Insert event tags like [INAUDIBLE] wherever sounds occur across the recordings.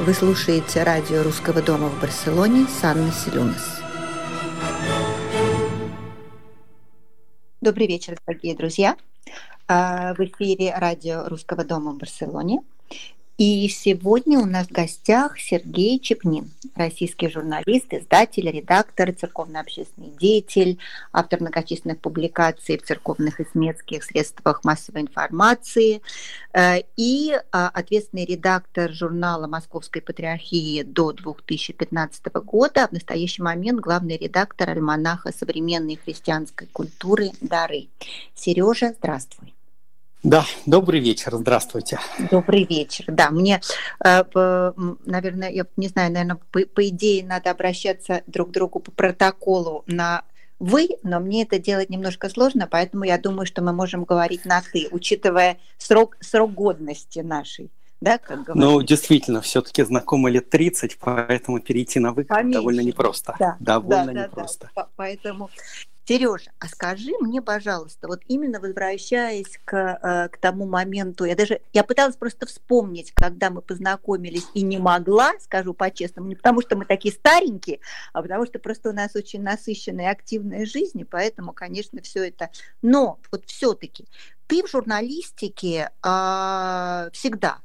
Вы слушаете радио Русского дома в Барселоне с Анной Селюнас. Добрый вечер, дорогие друзья. А, в эфире радио Русского дома в Барселоне. И сегодня у нас в гостях Сергей Чепнин, российский журналист, издатель, редактор, церковно-общественный деятель, автор многочисленных публикаций в церковных и светских средствах массовой информации э, и а, ответственный редактор журнала Московской Патриархии до 2015 года, а в настоящий момент главный редактор альманаха современной христианской культуры «Дары». Сережа, здравствуй. Да, добрый вечер, здравствуйте. Добрый вечер, да, мне, э, наверное, я не знаю, наверное, по, по идее надо обращаться друг к другу по протоколу на вы, но мне это делать немножко сложно, поэтому я думаю, что мы можем говорить на ты, учитывая срок, срок годности нашей. Да, как Ну, действительно, все-таки знакомы лет 30, поэтому перейти на вы довольно непросто. Да, довольно да, непросто. Да. Поэтому Сережа, а скажи мне, пожалуйста, вот именно возвращаясь к, э, к тому моменту, я даже, я пыталась просто вспомнить, когда мы познакомились и не могла, скажу по-честному, не потому что мы такие старенькие, а потому что просто у нас очень насыщенная и активная жизнь, и поэтому, конечно, все это. Но вот все-таки ты в журналистике э, всегда,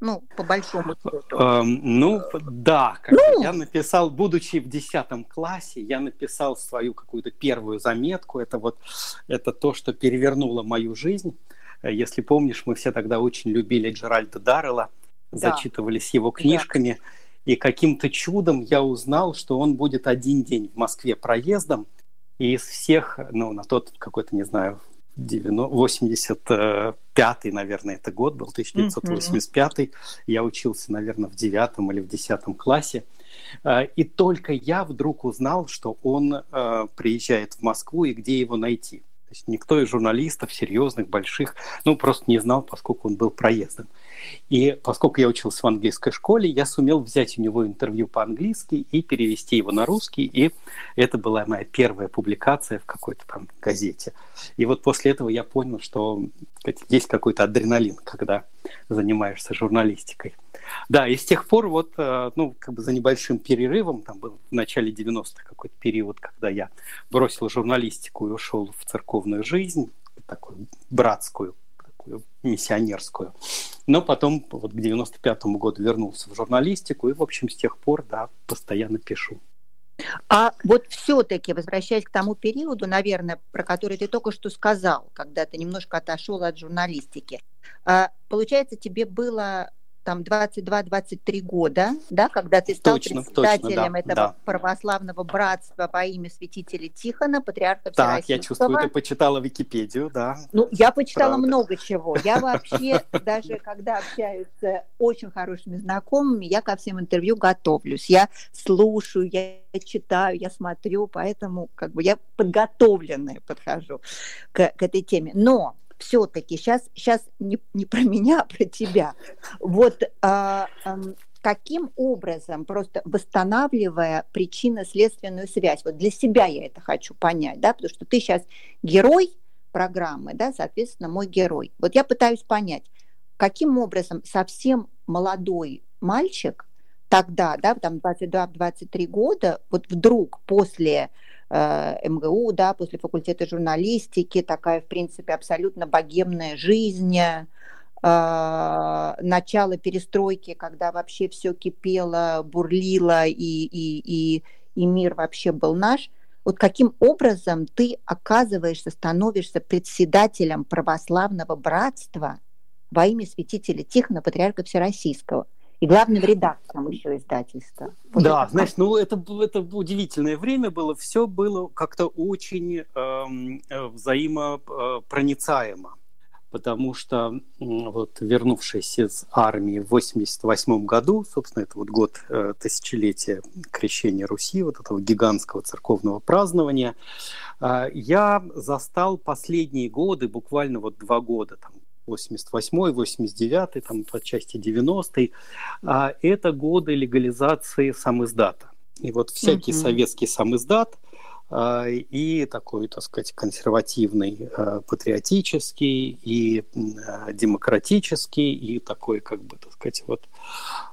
ну, по большому счету. Эм, ну, да. Ну. Я написал, будучи в 10 классе, я написал свою какую-то первую заметку. Это вот это то, что перевернуло мою жизнь. Э, если помнишь, мы все тогда очень любили Джеральда Даррелла, да. зачитывались его книжками. Да. И каким-то чудом я узнал, что он будет один день в Москве проездом. И из всех, ну, на тот какой-то, не знаю, 85-й, наверное, это год был, 1985 mm-hmm. Я учился, наверное, в девятом или в десятом классе. А, и только я вдруг узнал, что он а, приезжает в Москву и где его найти. То есть никто из журналистов серьезных, больших, ну, просто не знал, поскольку он был проездом. И поскольку я учился в английской школе, я сумел взять у него интервью по-английски и перевести его на русский. И это была моя первая публикация в какой-то там газете. И вот после этого я понял, что есть какой-то адреналин, когда занимаешься журналистикой. Да, и с тех пор вот, э, ну, как бы за небольшим перерывом, там был в начале 90-х какой-то период, когда я бросил журналистику и ушел в церковную жизнь, такую братскую, такую миссионерскую. Но потом вот к 95-му году вернулся в журналистику и, в общем, с тех пор, да, постоянно пишу. А вот все-таки, возвращаясь к тому периоду, наверное, про который ты только что сказал, когда ты немножко отошел от журналистики, а, получается, тебе было там 22-23 года, да, когда ты стал точно, председателем точно, да, этого да. православного братства по имени святителя Тихона, патриарха Так, я чувствую, ты почитала Википедию, да. Ну, я почитала Правда. много чего. Я [LAUGHS] вообще, даже когда общаюсь с очень хорошими знакомыми, я ко всем интервью готовлюсь. Я слушаю, я читаю, я смотрю, поэтому как бы я подготовленная подхожу к, к этой теме. Но все-таки сейчас, сейчас не, не про меня, а про тебя. Вот а, а, каким образом, просто восстанавливая причинно-следственную связь, вот для себя я это хочу понять, да, потому что ты сейчас герой программы, да, соответственно, мой герой. Вот я пытаюсь понять, каким образом совсем молодой мальчик тогда, да, там 22-23 года, вот вдруг после Э, МГУ, да, после факультета журналистики, такая, в принципе, абсолютно богемная жизнь, э, начало перестройки, когда вообще все кипело, бурлило, и, и, и, и мир вообще был наш. Вот каким образом ты оказываешься, становишься председателем православного братства во имя святителя Тихона, патриарха Всероссийского – и главным редактором еще издательства. Да, знаешь, ну это, это удивительное время было, все было как-то очень эм, э, взаимопроницаемо, потому что вот вернувшись из армии в 88 году, собственно, это вот год э, тысячелетия крещения Руси, вот этого гигантского церковного празднования, э, я застал последние годы, буквально вот два года, там, 88 89 там по части 90 а это годы легализации самиздата. И вот всякий угу. советский самиздат, и такой, так сказать, консервативный, а, патриотический, и а, демократический, и такой, как бы, так сказать, вот,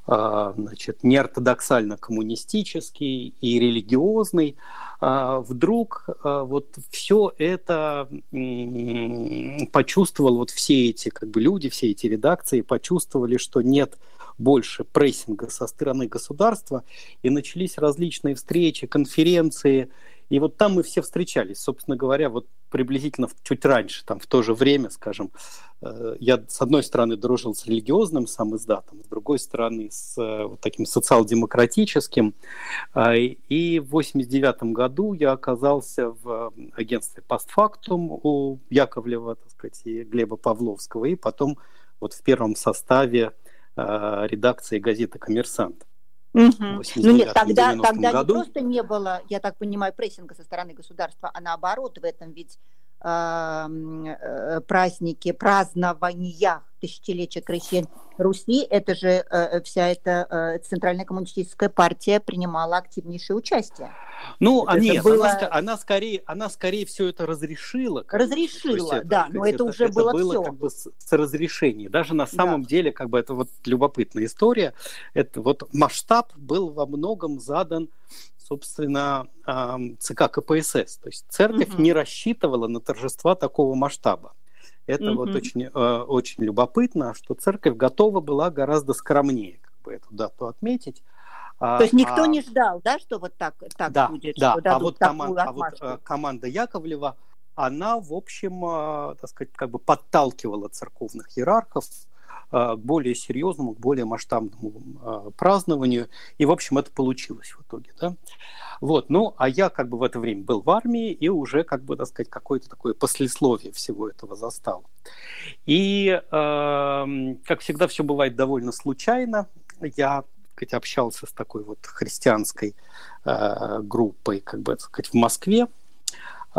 значит, неортодоксально коммунистический и религиозный, вдруг вот все это почувствовал, вот все эти как бы люди, все эти редакции почувствовали, что нет больше прессинга со стороны государства, и начались различные встречи, конференции, и вот там мы все встречались, собственно говоря, вот приблизительно чуть раньше, там в то же время, скажем, э, я с одной стороны дружил с религиозным сам издатом, с другой стороны с э, вот таким социал-демократическим. А, и в 89 году я оказался в агентстве «Постфактум» у Яковлева, так сказать, и Глеба Павловского, и потом вот в первом составе э, редакции газеты «Коммерсант». Угу. Ну нет, тогда, тогда году. не просто не было, я так понимаю, прессинга со стороны государства, а наоборот в этом ведь э, праздники, празднованиях тысячелетия крещения Руси, это же э, вся эта э, Центральная коммунистическая партия принимала активнейшее участие. Ну, это нет, было... она, она, скорее, она скорее все это разрешила. Разрешила, это, да, но это, это уже это было, было все. как бы с, с разрешения. Даже на самом да. деле, как бы это вот любопытная история. Это вот масштаб был во многом задан собственно, ЦК КПСС. То есть церковь угу. не рассчитывала на торжества такого масштаба. Это угу. вот очень, э, очень любопытно, что церковь готова была гораздо скромнее как бы, эту дату отметить. А, То есть никто а, не ждал, да, что вот так, так да, будет? Да, а вот, команд, а вот э, команда Яковлева, она, в общем, э, так сказать, как бы подталкивала церковных иерархов к более серьезному, к более масштабному празднованию. И, в общем, это получилось в итоге. Да? Вот, ну, а я как бы в это время был в армии и уже, как бы, так сказать, какое-то такое послесловие всего этого застал. И, э, как всегда, все бывает довольно случайно. Я сказать, общался с такой вот христианской э, группой, как бы, так сказать, в Москве.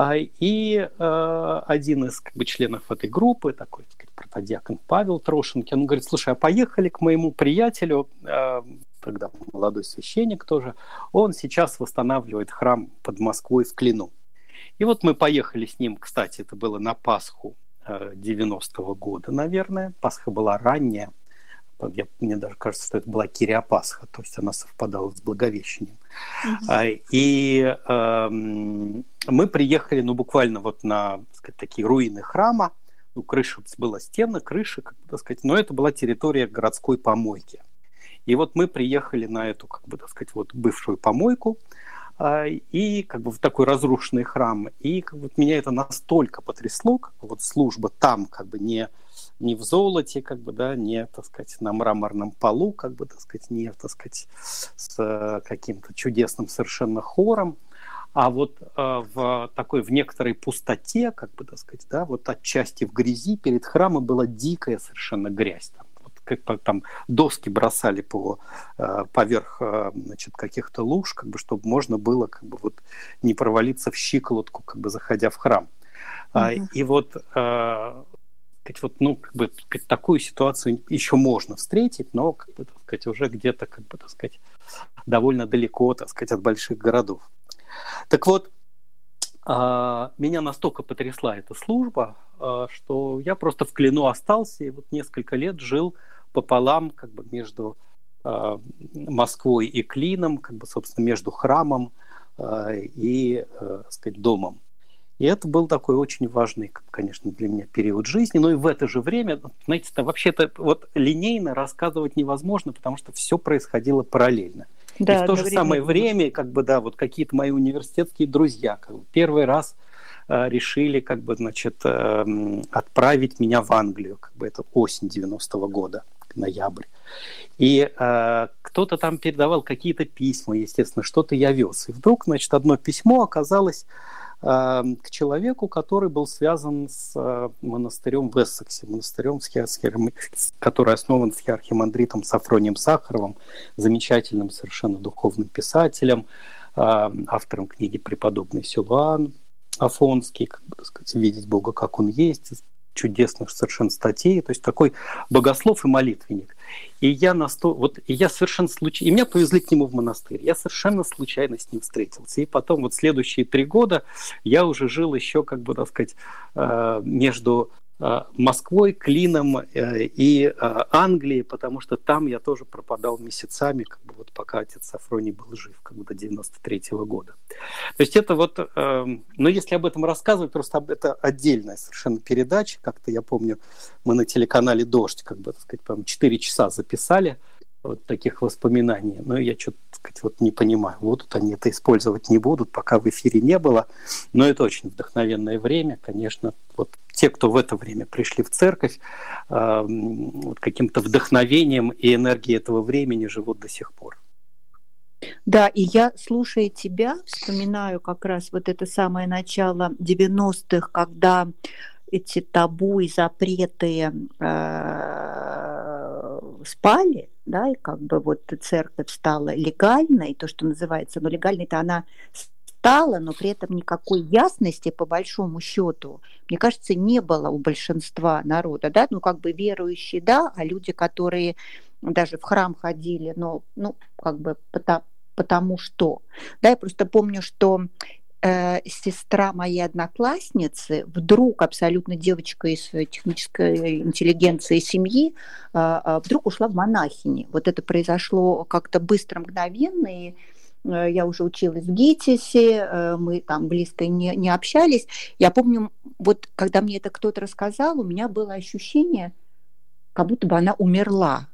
А, и э, один из как бы, членов этой группы, такой протодиакон Павел Трошенкин, он говорит, слушай, а поехали к моему приятелю, э, тогда молодой священник тоже, он сейчас восстанавливает храм под Москвой в Клину. И вот мы поехали с ним, кстати, это было на Пасху 90-го э, года, наверное. Пасха была ранняя. Я, мне даже кажется, что это была Кириопасха, то есть она совпадала с Благовещением. Uh-huh. И э, мы приехали, ну, буквально вот на сказать, такие руины храма. Ну, крыша была стена, крыша, как бы, так сказать, но это была территория городской помойки. И вот мы приехали на эту, как бы, так сказать, вот бывшую помойку, а, и как бы в такой разрушенный храм. И как бы, меня это настолько потрясло, как бы, вот служба там как бы не, не в золоте, как бы, да, не, так сказать, на мраморном полу, как бы, так сказать, не, так сказать, с э, каким-то чудесным совершенно хором, а вот э, в такой, в некоторой пустоте, как бы, так сказать, да, вот отчасти в грязи перед храмом была дикая совершенно грязь там как там доски бросали по, э, поверх э, значит, каких-то луж, как бы, чтобы можно было как бы, вот, не провалиться в щиколотку, как бы, заходя в храм. Mm-hmm. И вот э, вот, ну, как бы, такую ситуацию еще можно встретить, но как бы, так сказать, уже где-то, как бы, так сказать, довольно далеко, так сказать, от больших городов. Так вот, меня настолько потрясла эта служба, что я просто в Клину остался и вот несколько лет жил пополам как бы между э, Москвой и Клином, как бы, собственно, между храмом и, э, сказать, домом. И это был такой очень важный, конечно, для меня период жизни. Но и в это же время, знаете, вообще-то вот линейно рассказывать невозможно, потому что все происходило параллельно. Да, и в то же самое время, как бы, да, вот какие-то мои университетские друзья как бы, первый раз э, решили, как бы, значит, э, отправить меня в Англию, как бы это осень 90-го года ноябрь. И э, кто-то там передавал какие-то письма, естественно, что-то я вез. И вдруг, значит, одно письмо оказалось к человеку, который был связан с э, монастырем в Эссексе, монастырем, с, который основан с архимандритом Сафронием Сахаровым, замечательным совершенно духовным писателем, э, автором книги «Преподобный Силуан», Афонский, как бы, сказать, видеть Бога, как он есть, чудесных совершенно статей, то есть такой богослов и молитвенник. И я на сто, вот и я совершенно случайно, и меня повезли к нему в монастырь. Я совершенно случайно с ним встретился. И потом вот следующие три года я уже жил еще, как бы, так сказать, э, между Москвой, Клином э, и э, Англией, потому что там я тоже пропадал месяцами, как бы вот пока отец Сафроний был жив, как бы до 93 -го года. То есть это вот, эм, но если об этом рассказывать, просто это отдельная совершенно передача, как-то я помню, мы на телеканале «Дождь», как бы, так сказать, по 4 часа записали, вот таких воспоминаний. Но я что-то вот не понимаю, будут они это использовать, не будут, пока в эфире не было. Но это очень вдохновенное время, конечно. Вот те, кто в это время пришли в церковь, э, вот каким-то вдохновением и энергией этого времени живут до сих пор. Да, и я, слушая тебя, вспоминаю как раз вот это самое начало 90-х, когда эти табу и запреты э, спали, да, и как бы вот церковь стала легальной, то, что называется, но легальной-то она стала, но при этом никакой ясности, по большому счету, мне кажется, не было у большинства народа, да, ну, как бы верующие, да, а люди, которые даже в храм ходили, но, ну, как бы потому, потому что, да, я просто помню, что э, сестра моей одноклассницы, вдруг абсолютно девочка из технической интеллигенции семьи, э, э, вдруг ушла в монахини. Вот это произошло как-то быстро, мгновенно, и э, я уже училась в ГИТИСе, э, мы там близко не, не общались. Я помню, вот когда мне это кто-то рассказал, у меня было ощущение, как будто бы она умерла.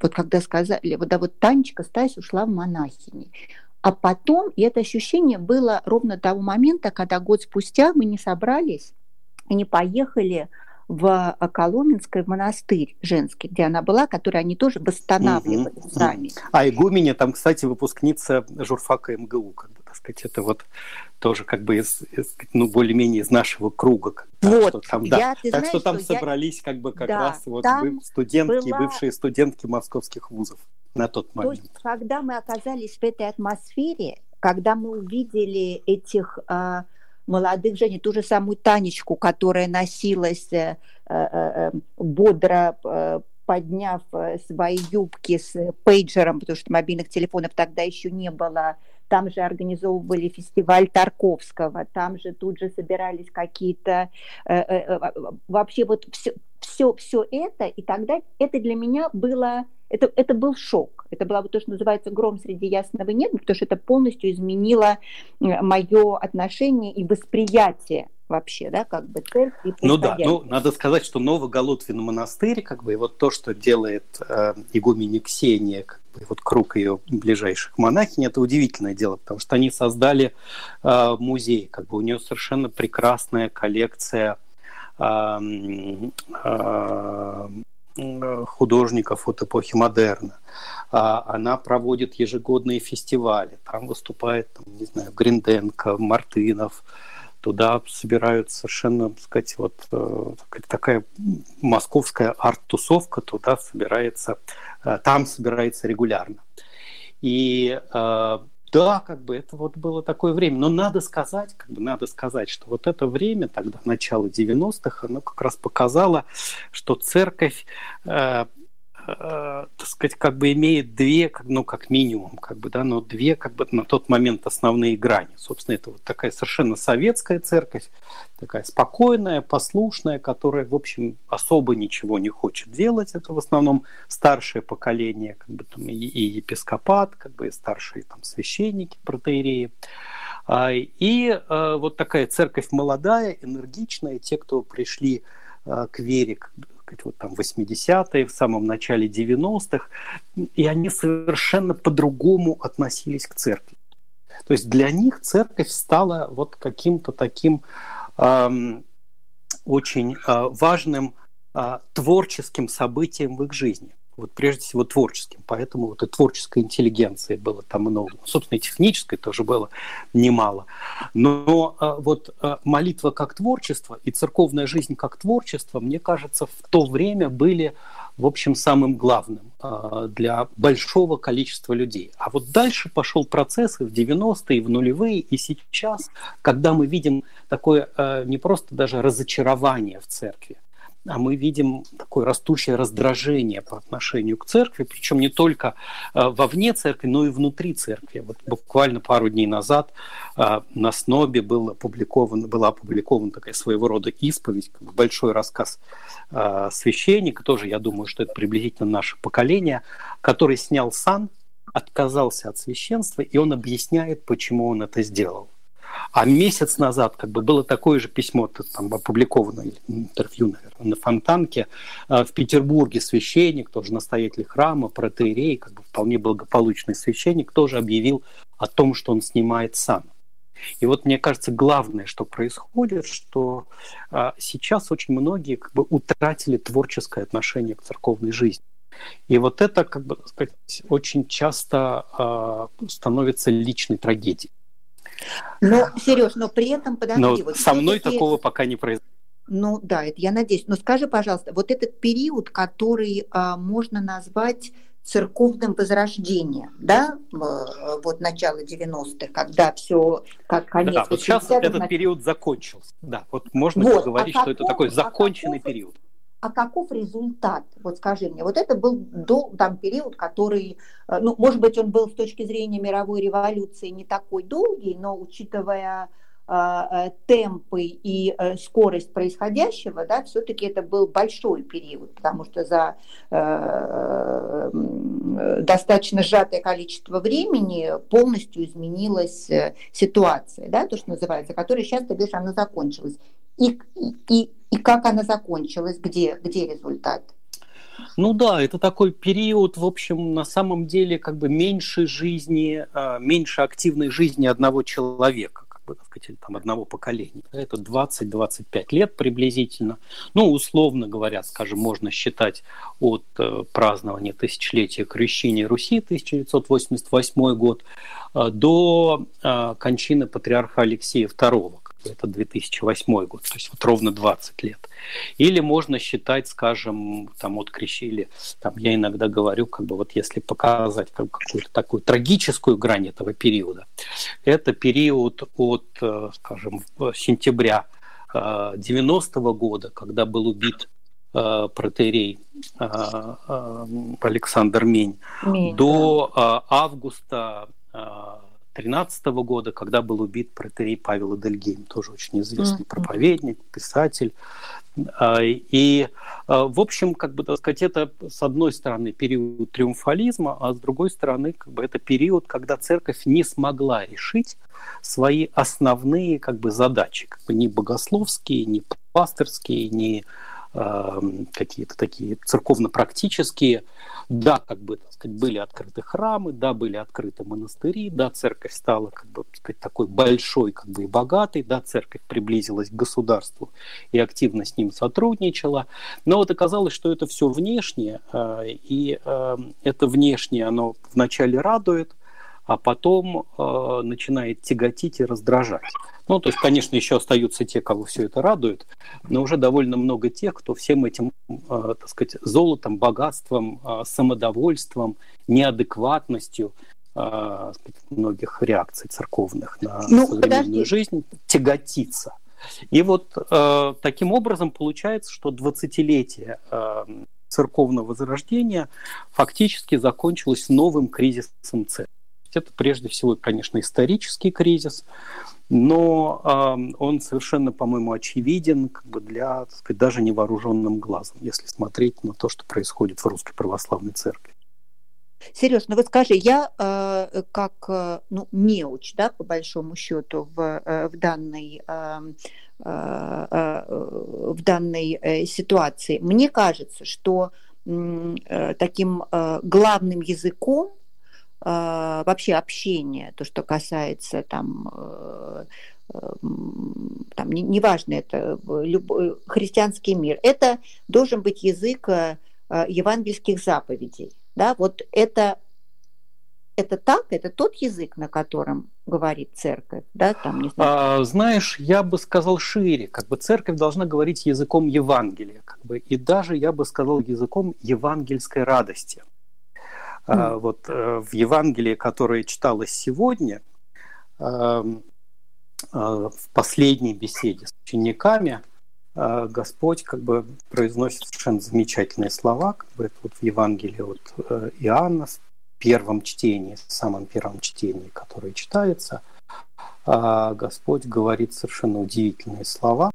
Вот когда сказали, вот, да, вот Танечка Стась ушла в монахини. А потом, и это ощущение было ровно того момента, когда год спустя мы не собрались и не поехали в Коломенской монастырь женский, где она была, который они тоже восстанавливали угу, сами. А игуменя там, кстати, выпускница журфака МГУ, как бы, так сказать, это вот тоже как бы из, из ну, более-менее из нашего круга. Вот, так что там, да. так знаешь, что там что собрались я... как бы как да, раз вот студентки, была... бывшие студентки московских вузов на тот момент. То есть, когда мы оказались в этой атмосфере, когда мы увидели этих э, молодых женщин, ту же самую Танечку, которая носилась э, э, э бодро, э, подняв э, свои юбки с пейджером, потому что мобильных телефонов тогда еще не было, там же организовывали фестиваль Тарковского, там же тут же собирались какие-то э, э, вообще вот все, все, все это, и тогда это для меня было это, это был шок. Это было вот то, что называется гром среди ясного неба, потому что это полностью изменило мое отношение и восприятие вообще, да, как бы церкви. Ну да, ну надо сказать, что Новоголутвин монастырь, как бы, и вот то, что делает э, игуменя Ксения, как бы, вот круг ее ближайших монахинь, это удивительное дело, потому что они создали э, музей, как бы у нее совершенно прекрасная коллекция э, э, художников от эпохи модерна. А она проводит ежегодные фестивали. Там выступает, там, не знаю, Гринденко, Мартынов. Туда собирают совершенно, так сказать, вот э, такая московская арт-тусовка туда собирается, э, там собирается регулярно. И э, да, как бы это вот было такое время. Но надо сказать, как бы надо сказать, что вот это время, тогда начало 90-х, оно как раз показало, что церковь э, так сказать, как бы имеет две, ну, как минимум, как бы, да, но две, как бы, на тот момент основные грани. Собственно, это вот такая совершенно советская церковь, такая спокойная, послушная, которая, в общем, особо ничего не хочет делать. Это в основном старшее поколение, как бы, там, и, и епископат, как бы, и старшие там священники, протеереи. А, и а, вот такая церковь молодая, энергичная, те, кто пришли а, к вере, сказать, вот там 80-е, в самом начале 90-х, и они совершенно по-другому относились к церкви. То есть для них церковь стала вот каким-то таким эм, очень э, важным э, творческим событием в их жизни вот прежде всего творческим. Поэтому вот и творческой интеллигенции было там много. Собственно, и технической тоже было немало. Но а, вот а, молитва как творчество и церковная жизнь как творчество, мне кажется, в то время были в общем, самым главным а, для большого количества людей. А вот дальше пошел процесс и в 90-е, и в нулевые, и сейчас, когда мы видим такое не просто даже разочарование в церкви, а мы видим такое растущее раздражение по отношению к церкви, причем не только э, вовне церкви, но и внутри церкви. Вот буквально пару дней назад э, на СНОБе был опубликован, была опубликована такая своего рода исповедь, большой рассказ э, священника, тоже я думаю, что это приблизительно наше поколение, который снял сан, отказался от священства, и он объясняет, почему он это сделал. А месяц назад как бы было такое же письмо, там опубликовано интервью, наверное, на Фонтанке а, в Петербурге священник, тоже настоятель храма, протеерей, как бы вполне благополучный священник, тоже объявил о том, что он снимает сан. И вот мне кажется, главное, что происходит, что а, сейчас очень многие как бы утратили творческое отношение к церковной жизни. И вот это, как бы сказать, очень часто а, становится личной трагедией. Но, Сереж, но при этом, подожди. Но вот со мной такого пока не произошло. Ну да, это я надеюсь. Но скажи, пожалуйста, вот этот период, который а, можно назвать церковным возрождением, да, вот начало 90-х, когда все как конец. Да, вот сейчас этот период закончился. Да, вот можно вот, говорить, а что каков, это такой законченный а каков, период а каков результат? Вот скажи мне, вот это был до, там период, который, э, ну, может быть, он был с точки зрения мировой революции не такой долгий, но учитывая э, темпы и э, скорость происходящего, да, все-таки это был большой период, потому что за э, достаточно сжатое количество времени полностью изменилась ситуация, да, то, что называется, которая сейчас, ты говоришь, она закончилась. И, и, и как она закончилась, где, где результат? Ну да, это такой период, в общем, на самом деле как бы меньше жизни, а, меньше активной жизни одного человека, как бы, так сказать, там, одного поколения. Это 20-25 лет приблизительно. Ну, условно говоря, скажем, можно считать от э, празднования тысячелетия крещения Руси, 1988 год, э, до э, кончины патриарха Алексея II, это 2008 год, то есть вот ровно 20 лет. Или можно считать, скажем, там от крещили, там я иногда говорю, как бы вот если показать как какую-то такую трагическую грань этого периода, это период от, э, скажем, сентября 90 э, -го года, когда был убит э, протеерей Александр Мень, Мень до да. августа 2013 года, когда был убит протерей Павел Эдельгейм, тоже очень известный mm-hmm. проповедник, писатель. А, и, а, в общем, как бы, так сказать, это, с одной стороны, период триумфализма, а с другой стороны, как бы, это период, когда церковь не смогла решить свои основные как бы, задачи, как бы, ни богословские, ни пасторские, ни какие-то такие церковно-практические. Да, как бы, так сказать, были открыты храмы, да, были открыты монастыри, да, церковь стала, как бы, так сказать, такой большой, как бы, и богатой, да, церковь приблизилась к государству и активно с ним сотрудничала. Но вот оказалось, что это все внешнее, а, и это внешнее, оно вначале радует, а потом э, начинает тяготить и раздражать. Ну, то есть, конечно, еще остаются те, кого все это радует, но уже довольно много тех, кто всем этим, э, так сказать, золотом, богатством, э, самодовольством, неадекватностью э, многих реакций церковных на ну, современную подожди. жизнь тяготится. И вот э, таким образом получается, что 20-летие э, церковного возрождения фактически закончилось новым кризисом церкви. Это прежде всего, конечно, исторический кризис, но э, он совершенно, по-моему, очевиден как бы для, так сказать, даже невооруженным глазом, если смотреть на то, что происходит в Русской Православной Церкви. Сереж, ну вот скажи, я э, как э, ну, неуч, да, по большому счету, в, э, в данной, э, э, э в данной э, ситуации, мне кажется, что э, таким главным языком вообще общение, то, что касается там, э, там неважно, не это любой, христианский мир, это должен быть язык э, евангельских заповедей. Да? Вот это, это так, это тот язык, на котором говорит церковь, да, там не знаю. А, знаешь, я бы сказал шире, как бы церковь должна говорить языком Евангелия, как бы, и даже я бы сказал языком евангельской радости. Mm. А, вот а, в Евангелии, которое читалось сегодня, а, а, в последней беседе с учениками, а, Господь как бы произносит совершенно замечательные слова, как бы это вот в Евангелии от э, Иоанна, первом чтении, в самом первом чтении, которое читается, Господь говорит совершенно удивительные слова.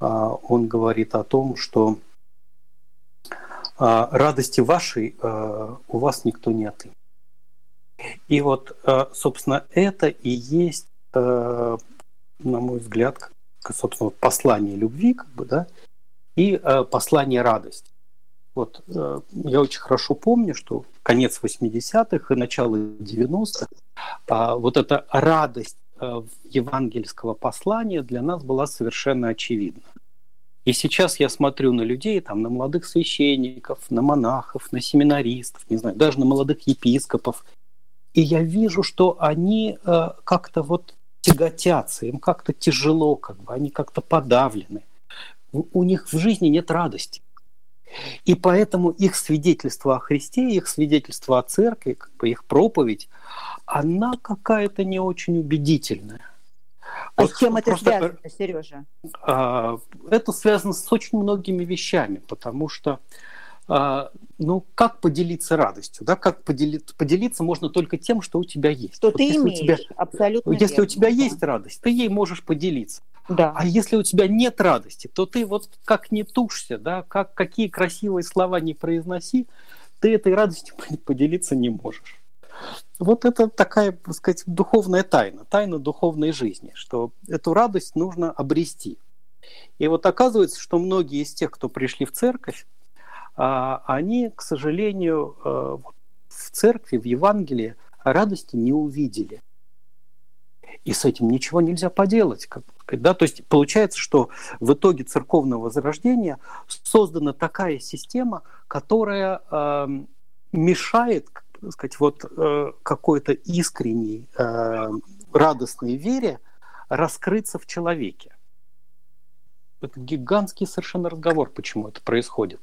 Он говорит о том, что радости вашей у вас никто не отымет. И вот, собственно, это и есть, на мой взгляд, собственно, послание любви, как бы, да, и послание радости. Вот я очень хорошо помню, что конец 80-х и начало 90-х, э, вот эта радость евангельского послания для нас была совершенно очевидна. И сейчас я смотрю на людей, там, на молодых священников, на монахов, на семинаристов, не знаю, даже на молодых епископов, и я вижу, что они э, как-то вот тяготятся, им как-то тяжело, как бы, они как-то подавлены. У, у них в жизни нет радости. И поэтому их свидетельство о Христе, их свидетельство о церкви, как бы их проповедь, она какая-то не очень убедительная. А вот с чем это просто, связано, Сережа? А, это связано с очень многими вещами, потому что а, ну, как поделиться радостью, да, как поделиться, поделиться можно только тем, что у тебя есть. Что вот ты имеешь, тебя, абсолютно Если верно. у тебя есть радость, ты ей можешь поделиться. Да. А если у тебя нет радости, то ты вот как не тушься, да, как какие красивые слова не произноси, ты этой радостью [LAUGHS] поделиться не можешь. Вот это такая, так сказать, духовная тайна, тайна духовной жизни, что эту радость нужно обрести. И вот оказывается, что многие из тех, кто пришли в церковь, а, они, к сожалению, э, в церкви, в Евангелии радости не увидели. И с этим ничего нельзя поделать. Как, да? То есть получается, что в итоге церковного возрождения создана такая система, которая э, мешает сказать, вот, э, какой-то искренней, э, радостной вере раскрыться в человеке. Это гигантский совершенно разговор, почему это происходит.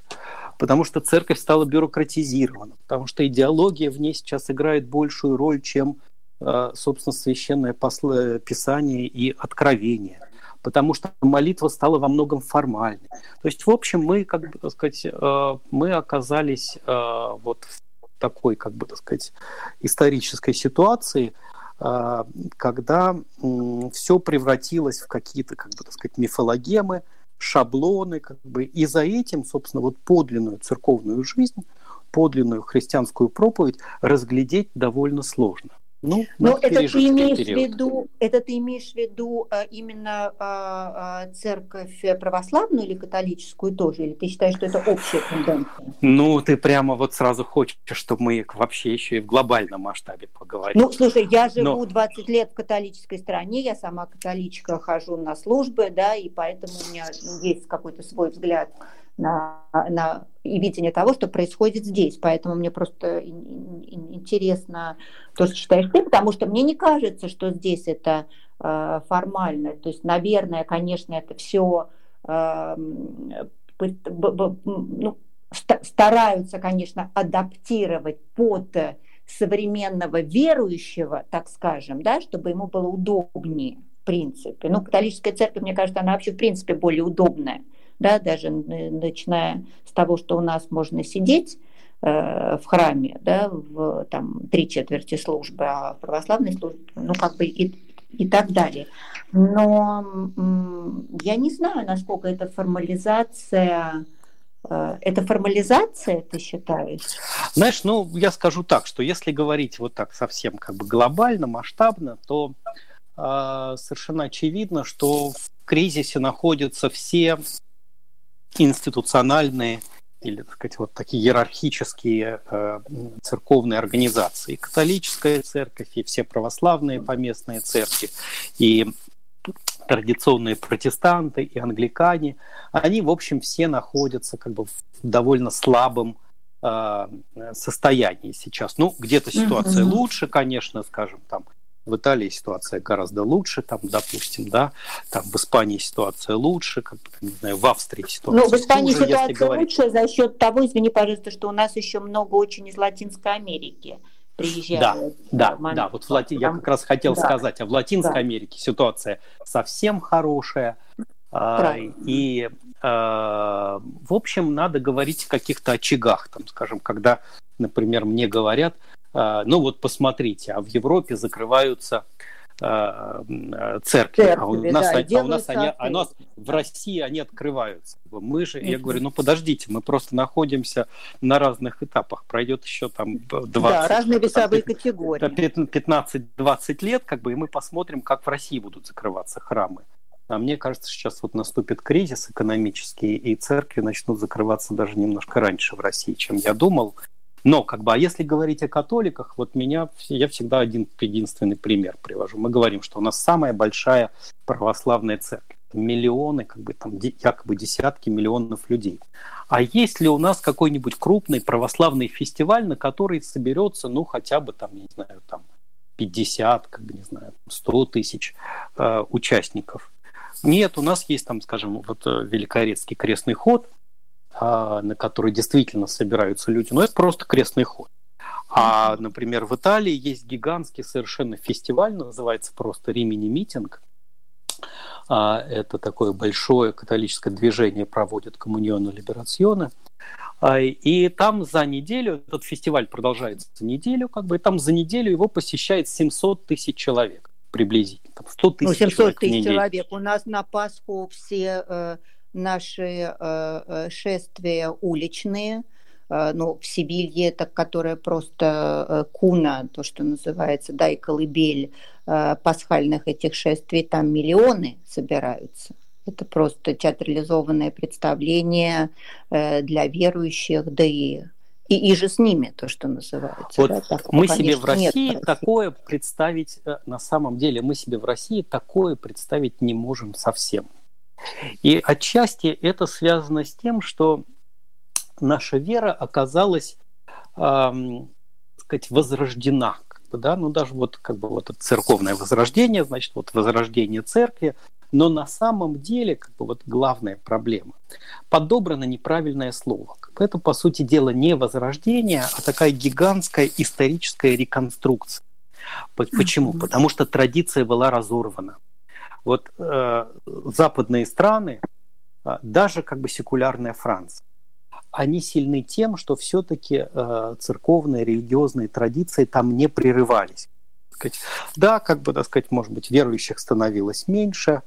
Потому что церковь стала бюрократизирована, потому что идеология в ней сейчас играет большую роль, чем, э, собственно, священное писание и откровение. Потому что молитва стала во многом формальной. То есть, в общем, мы, как бы, сказать, э, мы оказались э, вот такой, как бы, так сказать, исторической ситуации, когда все превратилось в какие-то, как бы, так сказать, мифологемы, шаблоны, как бы, и за этим, собственно, вот подлинную церковную жизнь, подлинную христианскую проповедь разглядеть довольно сложно. Ну, Но это ты имеешь в виду, это ты имеешь в виду а, именно а, а, церковь православную или католическую тоже, или ты считаешь, что это общая тенденция? Ну, ты прямо вот сразу хочешь, чтобы мы вообще еще и в глобальном масштабе поговорили. Ну, слушай, я живу Но... 20 лет в католической стране, я сама католичка, хожу на службы, да, и поэтому у меня есть какой-то свой взгляд на, на и видение того, что происходит здесь. Поэтому мне просто интересно то, что читаешь ты, потому что мне не кажется, что здесь это э, формально. То есть, наверное, конечно, это все э, ну, стараются, конечно, адаптировать под современного верующего, так скажем, да, чтобы ему было удобнее, в принципе. Ну, католическая церковь, мне кажется, она вообще, в принципе, более удобная да, даже начиная с того, что у нас можно сидеть э, в храме, да, в там три четверти службы, а в православной службе, ну как бы и, и так далее. Но я не знаю, насколько это формализация э, это формализация, ты считаешь? Знаешь, ну, я скажу так, что если говорить вот так совсем как бы глобально, масштабно, то э, совершенно очевидно, что в кризисе находятся все институциональные или, так сказать, вот такие иерархические э, церковные организации. И католическая церковь, и все православные поместные церкви, и традиционные протестанты, и англикане, они, в общем, все находятся как бы в довольно слабом э, состоянии сейчас. Ну, где-то ситуация mm-hmm. лучше, конечно, скажем, там В Италии ситуация гораздо лучше, там, допустим, да, там в Испании ситуация лучше, как, не знаю, в Австрии ситуация Ну, в Испании хуже, ситуация говорить... лучше за счет того, извини, пожалуйста, что у нас еще много очень из Латинской Америки приезжают. Да, да, да, вот в Лати... я как раз хотел да. сказать, а в Латинской да. Америке ситуация совсем хорошая, а, и, а, в общем, надо говорить о каких-то очагах, там, скажем, когда, например, мне говорят, ну вот посмотрите, а в Европе закрываются церкви, церкви а у нас, да, а у нас они, а у нас в России они открываются. Мы же, я говорю, ну подождите, мы просто находимся на разных этапах, пройдет еще там 20, да, разные весовые категории, 15-20 лет, как бы, и мы посмотрим, как в России будут закрываться храмы. А мне кажется, сейчас вот наступит кризис экономический, и церкви начнут закрываться даже немножко раньше в России, чем я думал. Но, как бы, а если говорить о католиках, вот меня, я всегда один единственный пример привожу. Мы говорим, что у нас самая большая православная церковь. Миллионы, как бы там якобы десятки миллионов людей. А есть ли у нас какой-нибудь крупный православный фестиваль, на который соберется, ну, хотя бы там, я не знаю, там 50, как бы, не знаю, 100 тысяч э, участников? Нет, у нас есть там, скажем, вот э, Великорецкий крестный ход, на который действительно собираются люди, но это просто крестный ход. А, например, в Италии есть гигантский совершенно фестиваль, называется просто Римини Митинг. А, это такое большое католическое движение проводит коммуниону либерационе. И там за неделю, этот фестиваль продолжается неделю, как бы, и там за неделю его посещает 700 тысяч человек приблизительно. Там 100 тысяч ну, 700 тысяч человек. У нас на Пасху все э, наши э, э, шествия уличные, э, ну, в Сибири это, которая просто куна, то, что называется, да, и колыбель пасхальных этих шествий, там миллионы собираются. Это просто театрализованное представление для верующих, да и и, и же с ними, то, что называется. Вот да, так, мы себе в России нет, такое представить, э, на самом деле, мы себе в России такое представить не можем совсем. И отчасти это связано с тем, что наша вера оказалась, эм, сказать, возрождена. Как бы, да? Ну, даже вот как бы вот это церковное возрождение, значит, вот возрождение церкви, но на самом деле, как бы вот главная проблема, подобрано неправильное слово. Это, по сути дела, не возрождение, а такая гигантская историческая реконструкция. Почему? Потому что традиция была разорвана. Вот э, западные страны, э, даже как бы секулярная Франция, они сильны тем, что все-таки э, церковные, религиозные традиции там не прерывались. Да, как бы, так сказать, может быть, верующих становилось меньше,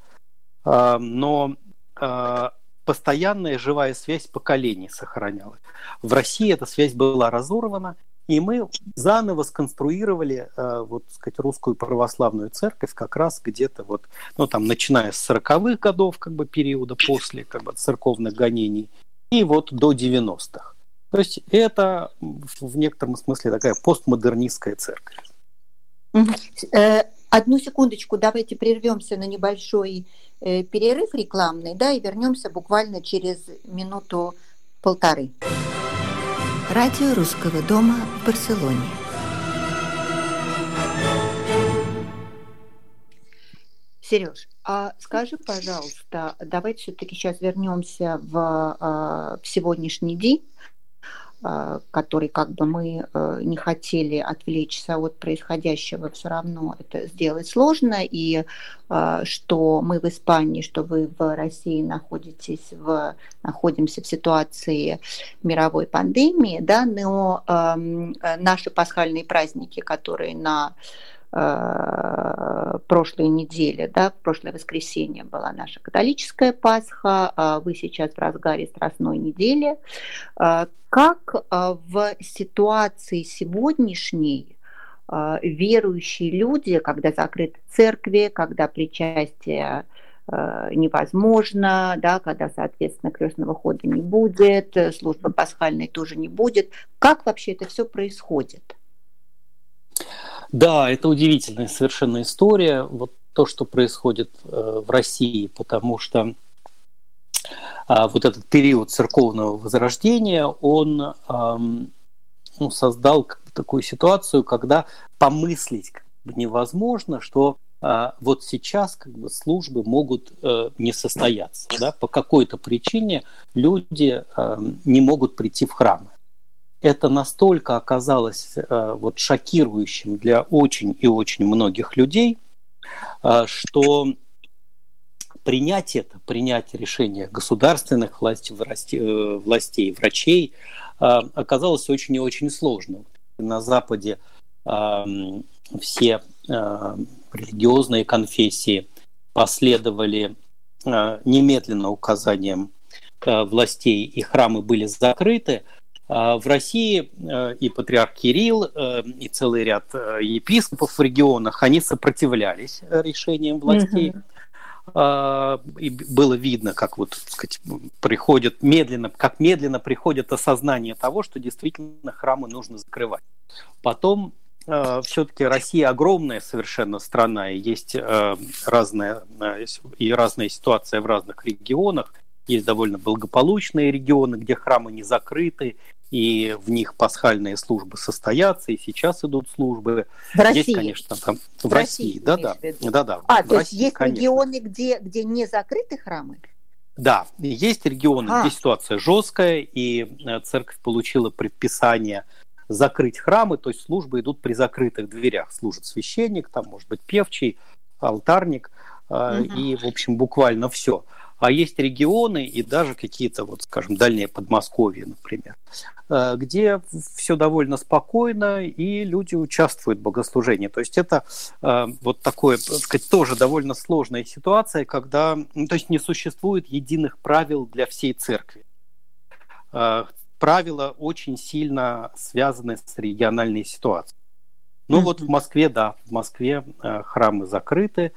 э, но э, постоянная живая связь поколений сохранялась. В России эта связь была разорвана, и мы заново сконструировали э, вот, сказать, русскую православную церковь как раз где-то вот, ну, там, начиная с 40-х годов, как бы, периода после, как бы, церковных гонений, и вот до 90-х. То есть это в некотором смысле такая постмодернистская церковь. Э, одну секундочку, давайте прервемся на небольшой э, перерыв рекламный, да, и вернемся буквально через минуту-полторы. Радио Русского дома в Барселоне. Сереж, а скажи, пожалуйста, давайте все-таки сейчас вернемся в, а, в сегодняшний день. А, который как бы мы э, не хотели отвлечься от происходящего, все равно это сделать сложно, и а, что мы в Испании, что вы в России находитесь в, находимся в ситуации мировой пандемии, да, но эм, наши пасхальные праздники, которые на прошлой неделе, да, в прошлое воскресенье была наша католическая Пасха, а вы сейчас в разгаре Страстной недели. Э, как э, в ситуации сегодняшней верующие люди, когда закрыты церкви, когда причастие невозможно, да, когда, соответственно, крестного хода не будет, службы пасхальной тоже не будет. Как вообще это все происходит? Да, это удивительная совершенно история. Вот то, что происходит э, в России, потому что а, вот этот период церковного возрождения, он ну, создал такую ситуацию, когда помыслить невозможно, что а, вот сейчас как бы службы могут э, не состояться. Да? По какой-то причине люди э, не могут прийти в храмы. Это настолько оказалось э, вот шокирующим для очень и очень многих людей, э, что принять это, принять решение государственных властей, э, властей врачей оказалось очень и очень сложно. На Западе все религиозные конфессии последовали немедленно указаниям властей, и храмы были закрыты. В России и патриарх Кирилл, и целый ряд епископов в регионах, они сопротивлялись решениям властей. А, и было видно, как вот, так сказать, приходит медленно, как медленно приходит осознание того, что действительно храмы нужно закрывать. Потом а, все-таки Россия огромная совершенно страна, и есть а, разная, и разная ситуация в разных регионах. Есть довольно благополучные регионы, где храмы не закрыты, и в них пасхальные службы состоятся, и сейчас идут службы. В России? Есть, конечно, там в, в России, да-да. Да-да. А, то России, есть есть регионы, где, где не закрыты храмы? Да, есть регионы, а. где ситуация жесткая, и э, церковь получила предписание закрыть храмы, то есть службы идут при закрытых дверях. Служит священник, там может быть певчий, алтарник, угу. и, в общем, буквально все. А есть регионы и даже какие-то, вот, скажем, дальние Подмосковье, например, э, где все довольно спокойно и люди участвуют в богослужении. То есть это э, вот такое, так сказать, тоже довольно сложная ситуация, когда, ну, то есть не существует единых правил для всей церкви. Э, правила очень сильно связаны с региональной ситуацией. Ну mm-hmm. вот в Москве, да, в Москве храмы закрыты,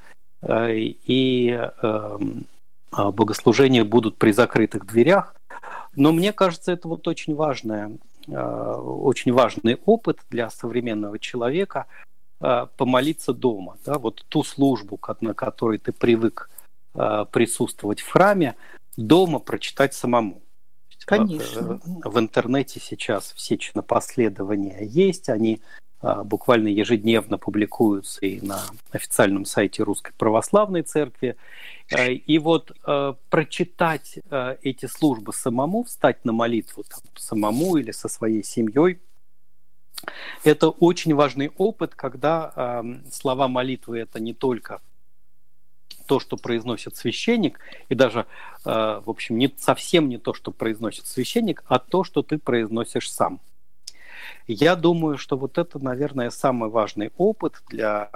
и эм, богослужения будут при закрытых дверях. Но мне кажется, это вот очень важное, а, очень важный опыт для современного человека а, помолиться дома. Да? Вот ту службу, на которой ты привык присутствовать в храме, дома прочитать самому. Конечно. В интернете сейчас все чинопоследования есть, они буквально ежедневно публикуются и на официальном сайте Русской Православной Церкви. Э, и вот э, прочитать э, эти службы самому, встать на молитву там, самому или со своей семьей, это очень важный опыт, когда э, слова молитвы это не только то, что произносит священник, и даже, в общем, не, совсем не то, что произносит священник, а то, что ты произносишь сам. Я думаю, что вот это, наверное, самый важный опыт для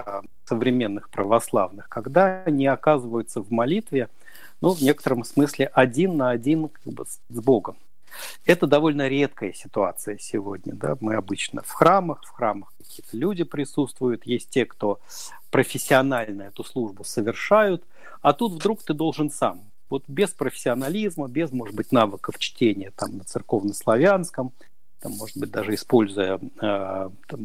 современных православных, когда они оказываются в молитве, ну, в некотором смысле один на один как бы, с Богом. Это довольно редкая ситуация сегодня. Да? Мы обычно в храмах, в храмах какие-то люди присутствуют, есть те, кто профессионально эту службу совершают, а тут вдруг ты должен сам. Вот без профессионализма, без, может быть, навыков чтения там, на церковнославянском, там, может быть, даже используя э, там,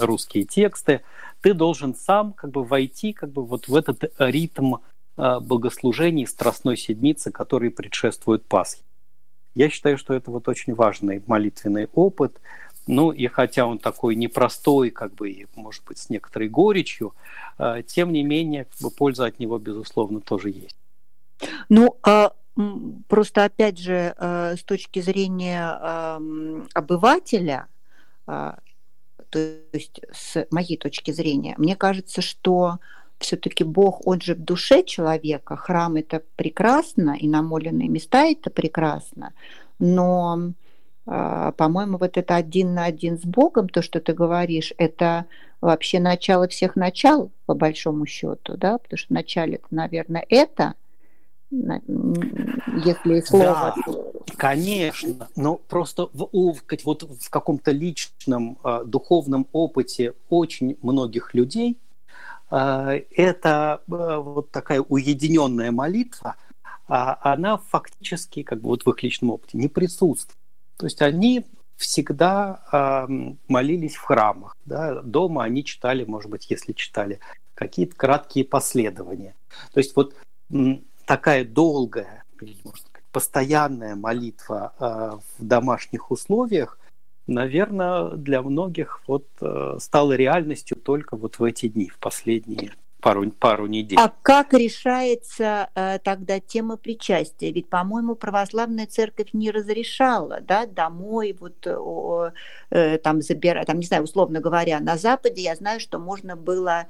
русские тексты, ты должен сам как бы войти как бы вот в этот ритм э, богослужений Страстной Седмицы, который предшествует Пасхе. Я считаю, что это вот очень важный молитвенный опыт. Ну и хотя он такой непростой, как бы, может быть, с некоторой горечью, э, тем не менее, как бы, польза от него, безусловно, тоже есть. Ну, а Просто, опять же, э, с точки зрения обывателя, а, то есть с моей точки зрения, мне кажется, что все-таки Бог, он же в душе человека, храм это прекрасно, и намоленные места это прекрасно, но, а, по-моему, вот это один на один с Богом, то, что ты говоришь, это вообще начало всех начал, по большому счету, да, потому что вначале, наверное, это – если слово. Да, конечно, но просто в, вот в каком-то личном э, духовном опыте очень многих людей э, это э, вот такая уединенная молитва, а она фактически как бы вот в их личном опыте не присутствует. То есть они всегда молились в храмах, да? дома они читали, может быть, если читали какие-то краткие последования. То есть вот такая долгая, можно сказать, постоянная молитва э, в домашних условиях, наверное, для многих вот э, стало реальностью только вот в эти дни, в последние пару, пару недель. А как решается э, тогда тема причастия? Ведь, по-моему, православная церковь не разрешала, да, домой вот там забирать, там, не знаю, условно говоря, на Западе я знаю, что можно было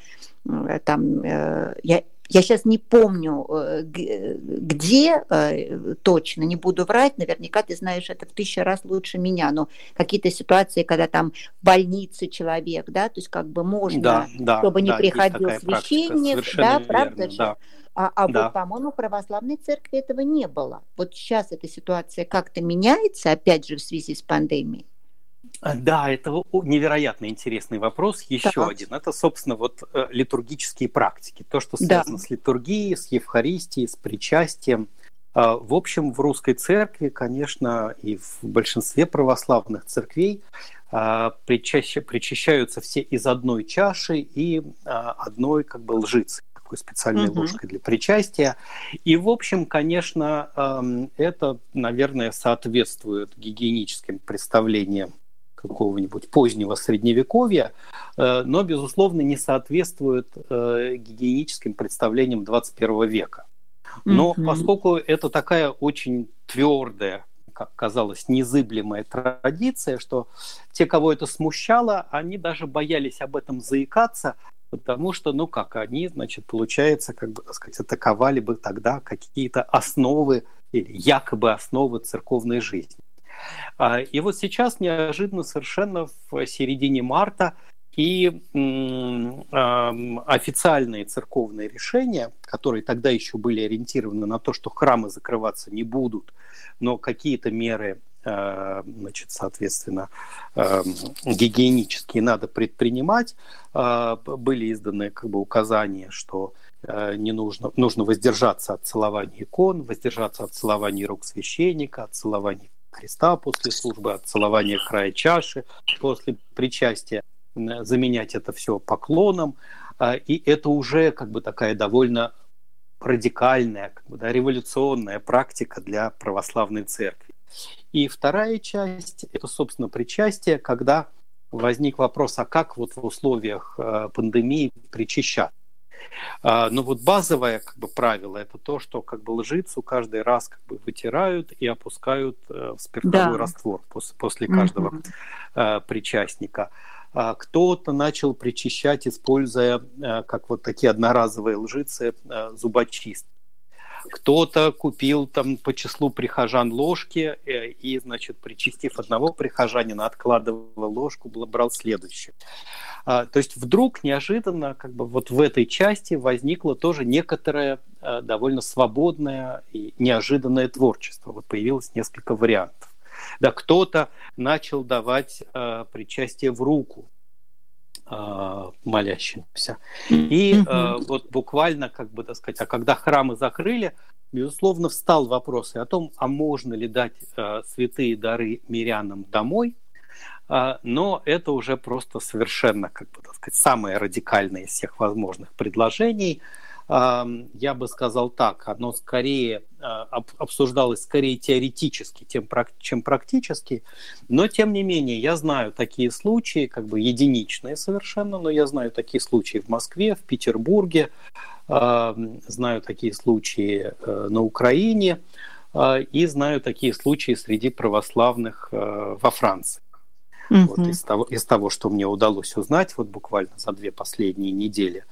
там, я я сейчас не помню, э, где э, точно, не буду врать, наверняка ты знаешь это в тысячу раз лучше меня, но какие-то ситуации, когда там в больнице человек, да, то есть как бы можно, да, да, чтобы не да, приходил священник, да, правда верно, же? Да. А, а да. вот, по-моему, в православной церкви этого не было. Вот сейчас эта ситуация как-то меняется, опять же, в связи с пандемией. А, да, это невероятно интересный вопрос. Еще да. один. Это, собственно, вот э, литургические практики. То, что связано да. с литургией, с Евхаристией, с причастием. А, в общем, в русской церкви, конечно, и в большинстве православных церквей а, причащ... причащаются все из одной чаши и одной как бы лжицы такой специальной угу. ложкой для причастия. И, в общем, конечно, это, наверное, соответствует гигиеническим представлениям какого-нибудь позднего средневековья, э, но, безусловно, не соответствует э, гигиеническим представлениям 21 века. Но mm-hmm. поскольку это такая очень твердая, как казалось, незыблемая традиция, что те, кого это смущало, они даже боялись об этом заикаться, потому что, ну как, они, значит, получается, как бы, так сказать, атаковали бы тогда какие-то основы или якобы основы церковной жизни. А, и вот сейчас неожиданно совершенно в середине марта и официальные церковные решения, которые тогда еще были ориентированы на то, что храмы закрываться не будут, но какие-то меры а, значит, соответственно, гигиенические надо предпринимать. А, были изданы как бы указания, что не нужно, нужно воздержаться от целования икон, воздержаться от целования рук священника, от целования Христа после службы, от целования края чаши после причастия, заменять это все поклоном. А, и это уже как бы такая довольно радикальная, как бы, да, революционная практика для православной церкви. И вторая часть – это, собственно, причастие, когда возник вопрос, а как вот в условиях э, пандемии причащаться? А, но вот базовое как бы, правило это то, что как бы лжицу каждый раз как бы вытирают и опускают э, в спиртовой да. раствор после, после каждого угу. причастника. А кто-то начал причащать, используя э, как вот такие одноразовые лжицы зубочист кто-то купил там по числу прихожан ложки э, и, значит, причастив одного прихожанина, откладывал ложку, брал следующий. А, то есть вдруг неожиданно как бы вот в этой части возникло тоже некоторое а, довольно свободное и неожиданное творчество. Вот появилось несколько вариантов. Да, кто-то начал давать э, причастие в руку, э, молящимся. И э, вот буквально, как бы так сказать, а когда храмы закрыли, безусловно, встал вопрос и о том, а можно ли дать э, святые дары мирянам домой, э, но это уже просто совершенно, как бы так сказать, самое радикальное из всех возможных предложений – я бы сказал так, оно скорее а, обсуждалось скорее теоретически, чем практически, но тем не менее я знаю такие случаи, как бы единичные совершенно, но я знаю такие случаи в Москве, в Петербурге, знаю такие случаи э, на Украине а, и знаю такие случаи среди православных э, во Франции. Угу. Вот из, того, из того, что мне удалось узнать вот буквально за две последние недели.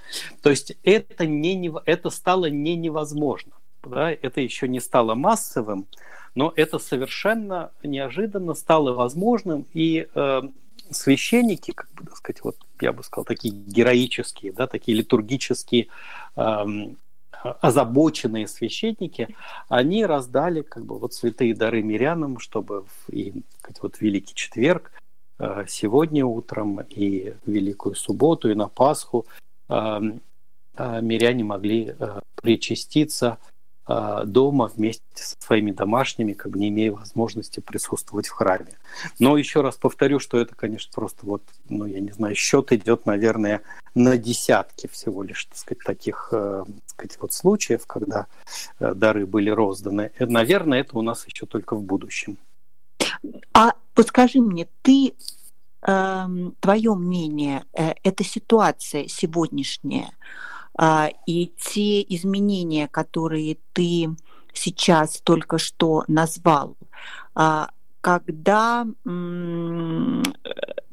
То есть это, не, это стало не невозможно. Да? Это еще не стало массовым, но это совершенно неожиданно стало возможным. И э, священники, как бы так сказать, вот я бы сказал, такие героические, да, такие литургические э, озабоченные священники, они раздали как бы вот святые дары мирянам, чтобы и вот Великий Четверг сегодня утром и Великую Субботу, и на Пасху э, э, миряне могли причаститься дома вместе со своими домашними, как бы не имея возможности присутствовать в храме. Но еще раз повторю, что это, конечно, просто вот, ну, я не знаю, счет идет, наверное, на десятки всего лишь, так сказать, таких, так сказать, вот случаев, когда дары были розданы. Наверное, это у нас еще только в будущем. А Вот скажи мне, ты, э, твое мнение, э, эта ситуация сегодняшняя э, и те изменения, которые ты сейчас только что назвал, э, когда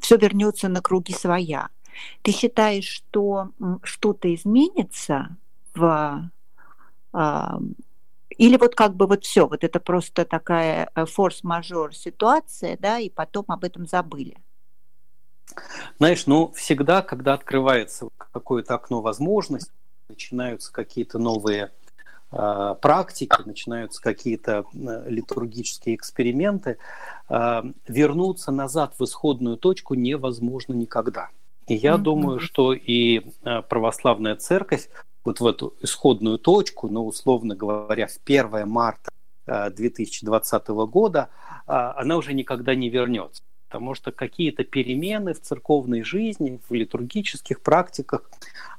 все вернется на круги своя, ты считаешь, что что-то изменится в или вот как бы вот все, вот это просто такая э, форс-мажор ситуация, да, и потом об этом забыли. Знаешь, ну всегда, когда открывается какое-то окно возможностей, начинаются какие-то новые э, практики, начинаются какие-то э, литургические эксперименты, э, вернуться назад в исходную точку невозможно никогда. И я mm-hmm. думаю, что и э, православная церковь вот в эту исходную точку, ну, условно говоря, в 1 марта 2020 э, года, а, она уже никогда не вернется. Потому что какие-то перемены в церковной жизни, в литургических практиках,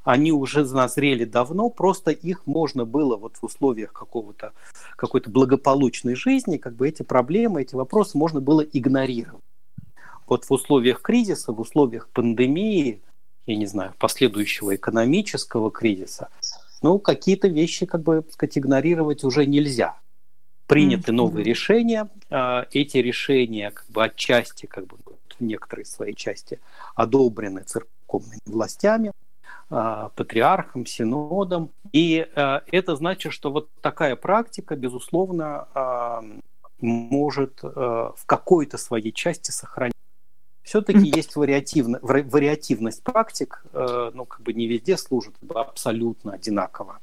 они уже назрели давно, просто их можно было вот в условиях какого-то, какой-то благополучной жизни, как бы эти проблемы, эти вопросы можно было игнорировать. Вот в условиях кризиса, в условиях пандемии, я не знаю, последующего экономического кризиса, ну, какие-то вещи, как бы, сказать, игнорировать уже нельзя. Приняты mm-hmm. новые решения, а, эти решения, как бы, отчасти, как бы, в некоторой своей части одобрены церковными властями, а, патриархом, синодом. И а, это значит, что вот такая практика, безусловно, может в какой-то своей части сохранить все-таки есть вариативно, вариативность практик, э, ну, как бы не везде служат абсолютно одинаково.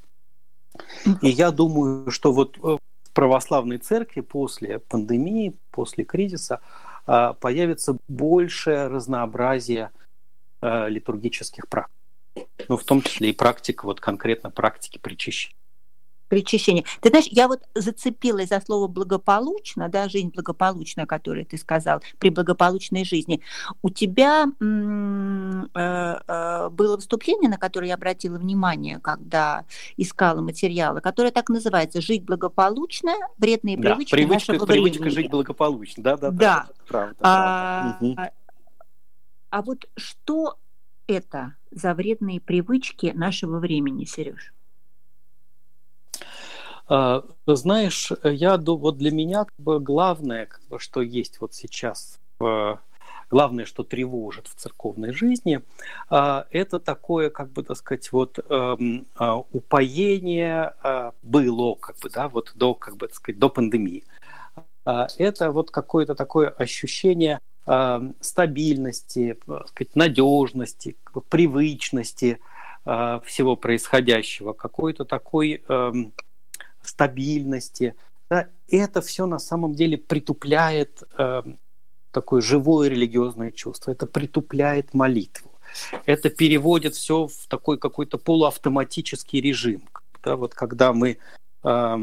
И я думаю, что вот э, в православной церкви после пандемии, после кризиса э, появится большее разнообразие литургических практик. Ну, в том числе и практика, вот конкретно практики причащения причащение. Ты знаешь, я вот зацепилась за слово благополучно, да, жизнь благополучная, которую ты сказал, при благополучной жизни. У тебя э, э, было выступление, на которое я обратила внимание, когда искала материалы, которое так называется «Жить благополучно. Вредные да, привычки привычка, нашего привычка времени». жить благополучно, да, да, да. да правда, а, правда. Угу. а вот что это за вредные привычки нашего времени, Сереж? А, знаешь, я вот для меня как бы главное, как бы, что есть вот сейчас, главное, что тревожит в церковной жизни, а, это такое, как бы, так сказать, вот эм, а, упоение было, как бы, да, вот до, как бы, так сказать, до пандемии. Это вот какое-то такое ощущение стабильности, сказать, надежности, привычности всего происходящего, какой-то такой эм, стабильности. Да, это все на самом деле притупляет э, такое живое религиозное чувство, это притупляет молитву, это переводит все в такой какой-то полуавтоматический режим. Да, вот когда мы э,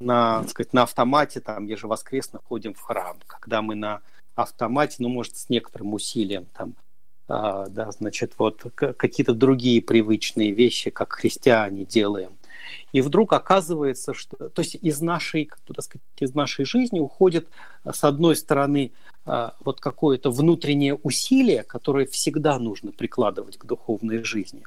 на, сказать, на автомате там ежевоскресно ходим в храм, когда мы на автомате, ну, может, с некоторым усилием там, э, да, значит, вот какие-то другие привычные вещи, как христиане делаем, и вдруг оказывается, что то есть из нашей, так сказать, из нашей жизни уходит, с одной стороны, а, вот какое-то внутреннее усилие, которое всегда нужно прикладывать к духовной жизни,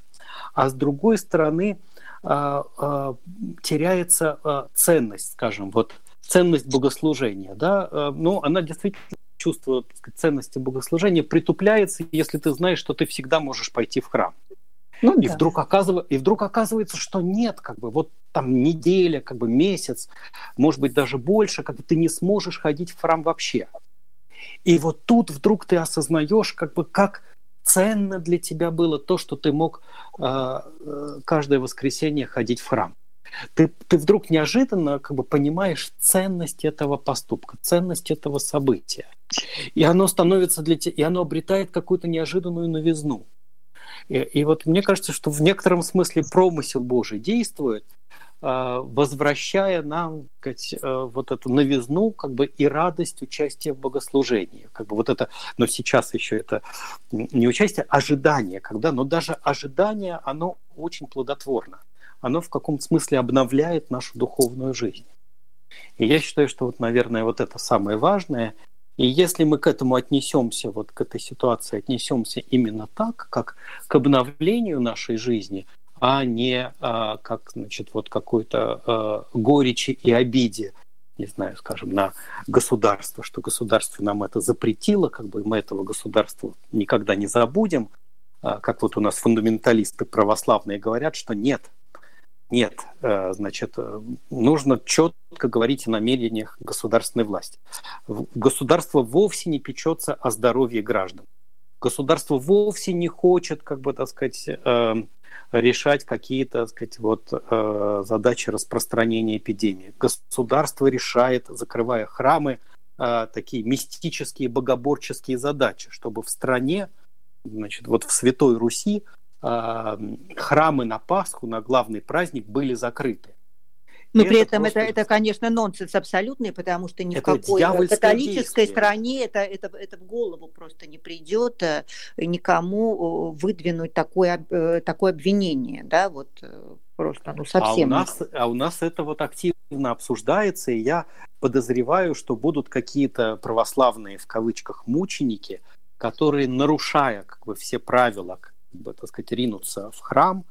а с другой стороны а, теряется ценность, скажем, вот ценность богослужения, да, ну, она действительно чувство сказать, ценности богослужения притупляется, если ты знаешь, что ты всегда можешь пойти в храм. Ну, и, да. вдруг оказыв... и вдруг оказывается, что нет, как бы вот там неделя, как бы месяц, может быть даже больше, как бы ты не сможешь ходить в храм вообще. И вот тут вдруг ты осознаешь, как бы как ценно для тебя было то, что ты мог э, каждое воскресенье ходить в храм. Ты, ты вдруг неожиданно как бы понимаешь ценность этого поступка, ценность этого события. И оно становится для тебя, и оно обретает какую-то неожиданную новизну. И, и вот мне кажется, что в некотором смысле промысел Божий действует, а, возвращая нам сказать, э, вот эту новизну как бы и радость участия в богослужении. Как бы вот это, но сейчас еще это не участие, а ожидание, когда, но даже ожидание, оно очень плодотворно. Оно в каком-то смысле обновляет нашу духовную жизнь. И я считаю, что вот, наверное, вот это самое важное. И если мы к этому отнесемся, вот к этой ситуации отнесемся именно так, как к обновлению нашей жизни, а не а, как, значит, вот какой-то а, горечи и обиде, не знаю, скажем, на государство, что государство нам это запретило, как бы мы этого государства никогда не забудем, а, как вот у нас фундаменталисты православные говорят, что нет, нет, э, значит, э, нужно четко говорить о намерениях государственной власти. Государство вовсе не печется о здоровье граждан. Государство вовсе не хочет, как бы, так сказать, э, решать какие-то, так сказать, вот, задачи распространения эпидемии. Государство решает, закрывая храмы, такие мистические, богоборческие задачи, чтобы в стране, значит, вот в Святой Руси храмы на Пасху, на главный праздник были закрыты. Но при этом просто... это, это, конечно, нонсенс абсолютный, потому что ни это в какой католической действие. стране это, это, это в голову просто не придет э, никому выдвинуть такое, э, такое обвинение, да, вот э, просто, ну, совсем. А у, нас, а у нас это вот активно обсуждается, и я подозреваю, что будут какие-то православные, в кавычках, мученики, которые, нарушая как бы все правила, бы, так сказать, ринутся в храм,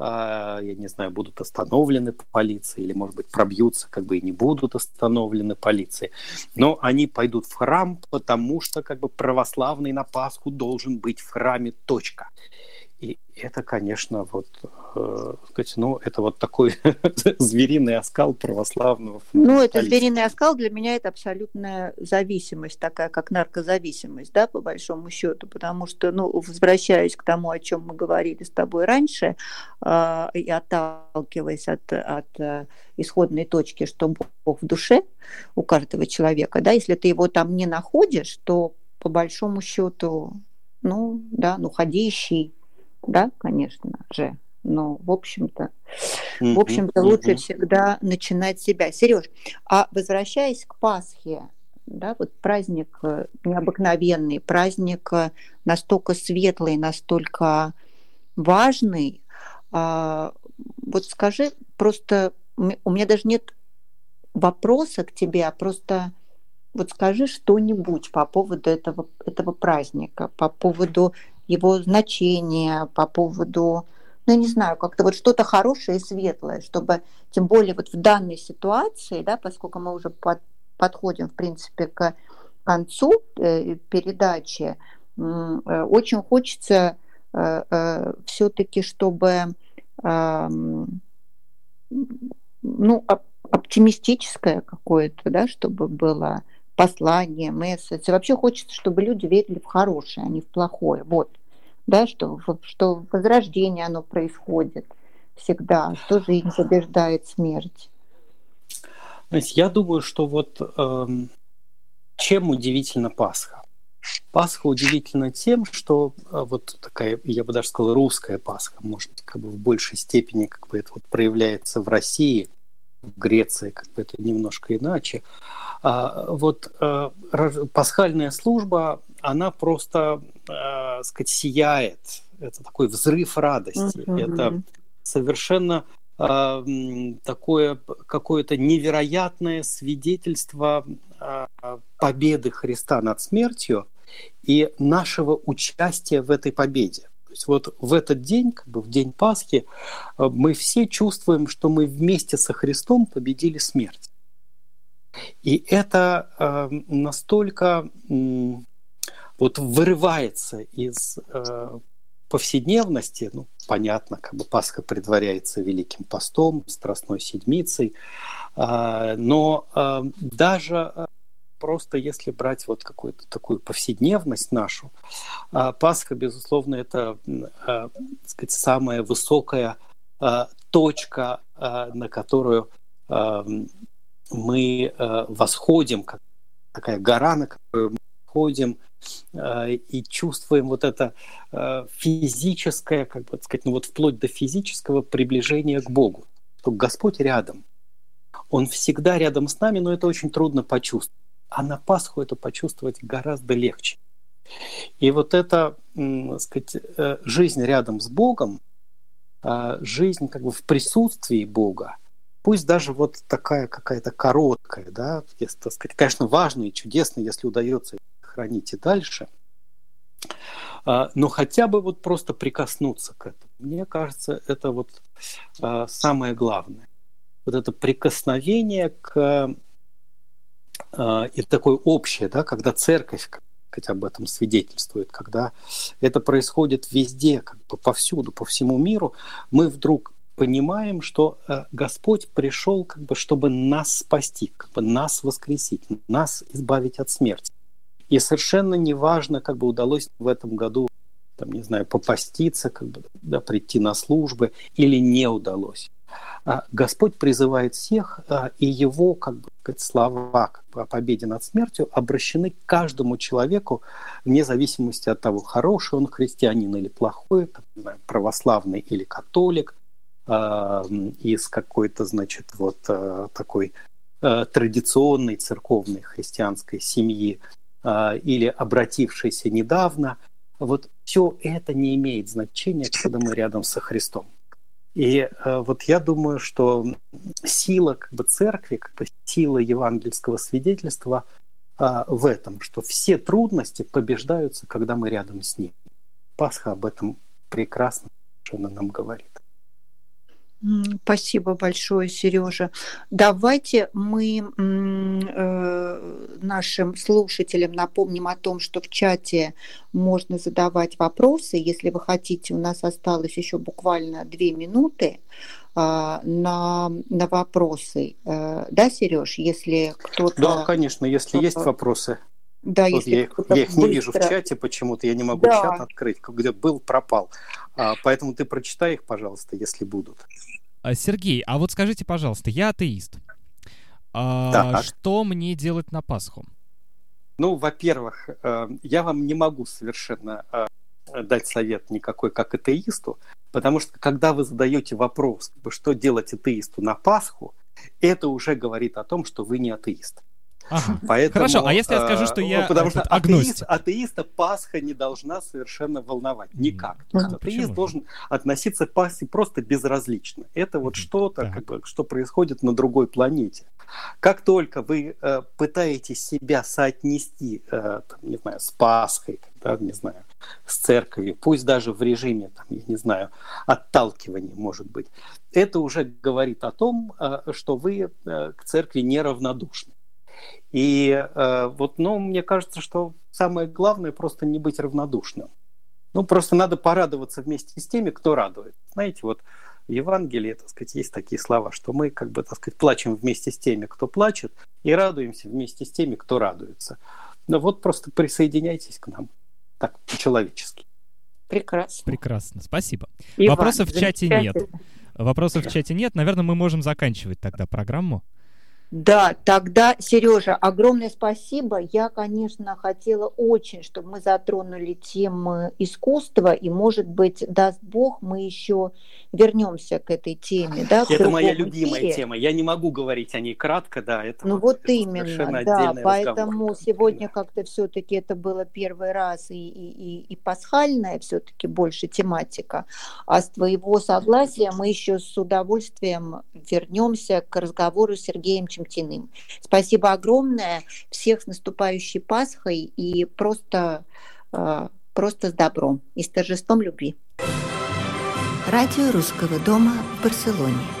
а, я не знаю, будут остановлены полицией или, может быть, пробьются, как бы и не будут остановлены полицией. Но они пойдут в храм, потому что как бы православный на Пасху должен быть в храме, точка. И это, конечно, вот, э, сказать, ну, это вот такой [LAUGHS] звериный оскал православного. Ну, это звериный оскал для меня это абсолютная зависимость, такая как наркозависимость, да, по большому счету, потому что, ну, возвращаясь к тому, о чем мы говорили с тобой раньше, э, и отталкиваясь от, от э, исходной точки, что Бог в душе у каждого человека, да, если ты его там не находишь, то по большому счету, ну, да, ну, ходящий да, конечно же. Но, в общем-то, mm-hmm. в общем-то, лучше всегда начинать себя. Сереж, а возвращаясь к Пасхе, да, вот праздник э, необыкновенный, праздник э, настолько светлый, настолько важный. А, вот скажи, просто у меня даже нет вопроса к тебе, а просто вот скажи что-нибудь по поводу этого, этого праздника, по поводу его значение, по поводу, ну, я не знаю, как-то вот что-то хорошее и светлое, чтобы, тем более вот в данной ситуации, да, поскольку мы уже под, подходим, в принципе, к концу э, передачи, э, очень хочется э, э, все-таки, чтобы э, ну, оптимистическое какое-то, да, чтобы было послание, месседж. И вообще хочется, чтобы люди верили в хорошее, а не в плохое. Вот. Да, что, что возрождение оно происходит всегда, что жизнь побеждает смерть. Я думаю, что вот э, чем удивительна Пасха? Пасха удивительна тем, что э, вот такая, я бы даже сказал, русская Пасха, может быть, как бы в большей степени как бы это вот проявляется в России, в Греции как бы это немножко иначе. А, вот а, пасхальная служба, она просто, а, сказать, сияет. Это такой взрыв радости. Mm-hmm. Это совершенно а, такое какое-то невероятное свидетельство а, победы Христа над смертью и нашего участия в этой победе. То есть вот в этот день, как бы в день Пасхи, э, мы все чувствуем, что мы вместе со Христом победили смерть. И это э, настолько э, вот вырывается из э, повседневности, ну, понятно, как бы Пасха предваряется Великим постом, Страстной Седмицей, э, но э, даже э, просто если брать вот какую-то такую повседневность нашу, а, Пасха, безусловно, это а, сказать, самая высокая а, точка, на которую мы восходим, как такая гора, на которую мы ходим и чувствуем вот это физическое, как бы сказать, ну вот вплоть до физического приближения к Богу, что Господь рядом. Он всегда рядом с нами, но это очень трудно почувствовать. А на Пасху это почувствовать гораздо легче. И вот эта, сказать, э, жизнь рядом с Богом, жизнь как бы в присутствии Бога, пусть даже вот такая какая-то короткая, да, если, так сказать, конечно, важно и чудесно, если удается хранить и дальше, а, но хотя бы вот просто прикоснуться к этому. Мне кажется, это вот а, самое главное. Вот это прикосновение к а, и такое общее, да, когда церковь сказать, об этом свидетельствует, когда это происходит везде, как бы повсюду, по всему миру, мы вдруг понимаем, что Господь пришел, как бы, чтобы нас спасти, как бы нас воскресить, нас избавить от смерти. И совершенно неважно, как бы удалось в этом году, там, не знаю, попаститься, как бы, да, прийти на службы или не удалось. А Господь призывает всех, а, и его как бы, слова о победе над смертью обращены к каждому человеку, вне зависимости от того, хороший он христианин или плохой, там, знаю, православный или католик, а, из какой-то, значит, вот такой традиционной церковной христианской семьи или обратившейся недавно. Вот все это не имеет значения, когда мы рядом со Христом. И э, вот я думаю, что сила как бы, церкви, как бы, сила евангельского свидетельства э, в этом, что все трудности побеждаются, когда мы рядом с ним. Пасха об этом прекрасно нам говорит. Спасибо большое, Сережа. Давайте мы э, нашим слушателям напомним о том, что в чате можно задавать вопросы. Если вы хотите, у нас осталось еще буквально две минуты а, на, на вопросы. Э, да, Сереж, если кто-то... Да, конечно, если есть вопросы. Да, вот если я, я их не вижу в чате почему-то, я не могу да. чат открыть, где был, пропал. А, поэтому ты прочитай их, пожалуйста, если будут. А, Сергей, а вот скажите, пожалуйста, я атеист. А, что мне делать на Пасху? Ну, во-первых, э, я вам не могу совершенно э, дать совет никакой как атеисту, потому что когда вы задаете вопрос, что делать атеисту на Пасху, это уже говорит о том, что вы не атеист. Ага. Поэтому, Хорошо, а если я скажу, что я Потому что атеист, атеиста Пасха не должна совершенно волновать. Никак. Mm. А, атеист должен относиться к Пасхе просто безразлично. Это вот что-то, как бы, что происходит на другой планете. Как только вы э, пытаетесь себя соотнести, э, там, не знаю, с Пасхой, да, не знаю, с церковью, пусть даже в режиме, там, я не знаю, отталкивания, может быть, это уже говорит о том, э, что вы э, к церкви неравнодушны. И э, вот, ну, мне кажется, что самое главное просто не быть равнодушным. Ну, просто надо порадоваться вместе с теми, кто радует. Знаете, вот в Евангелии, так сказать, есть такие слова, что мы, как бы, так сказать, плачем вместе с теми, кто плачет, и радуемся вместе с теми, кто радуется. Ну вот просто присоединяйтесь к нам. Так, по-человечески. Прекрасно. Прекрасно, спасибо. Иван, Вопросов в чате нет. Вопросов в чате нет. Наверное, мы можем заканчивать тогда программу. Да, тогда, Сережа, огромное спасибо. Я, конечно, хотела очень, чтобы мы затронули тему искусства, и, может быть, даст Бог, мы еще вернемся к этой теме. Да, это моя любимая мире. тема. Я не могу говорить о ней кратко, да. Это ну вот, вот именно, да. Поэтому разговор. сегодня как-то все-таки это было первый раз и, и, и, и пасхальная все-таки больше тематика. А с твоего согласия мы еще с удовольствием вернемся к разговору с Сергеем Чемтиным. Спасибо огромное. Всех с наступающей Пасхой и просто, э, просто с добром и с торжеством любви. Радио Русского дома в Барселоне.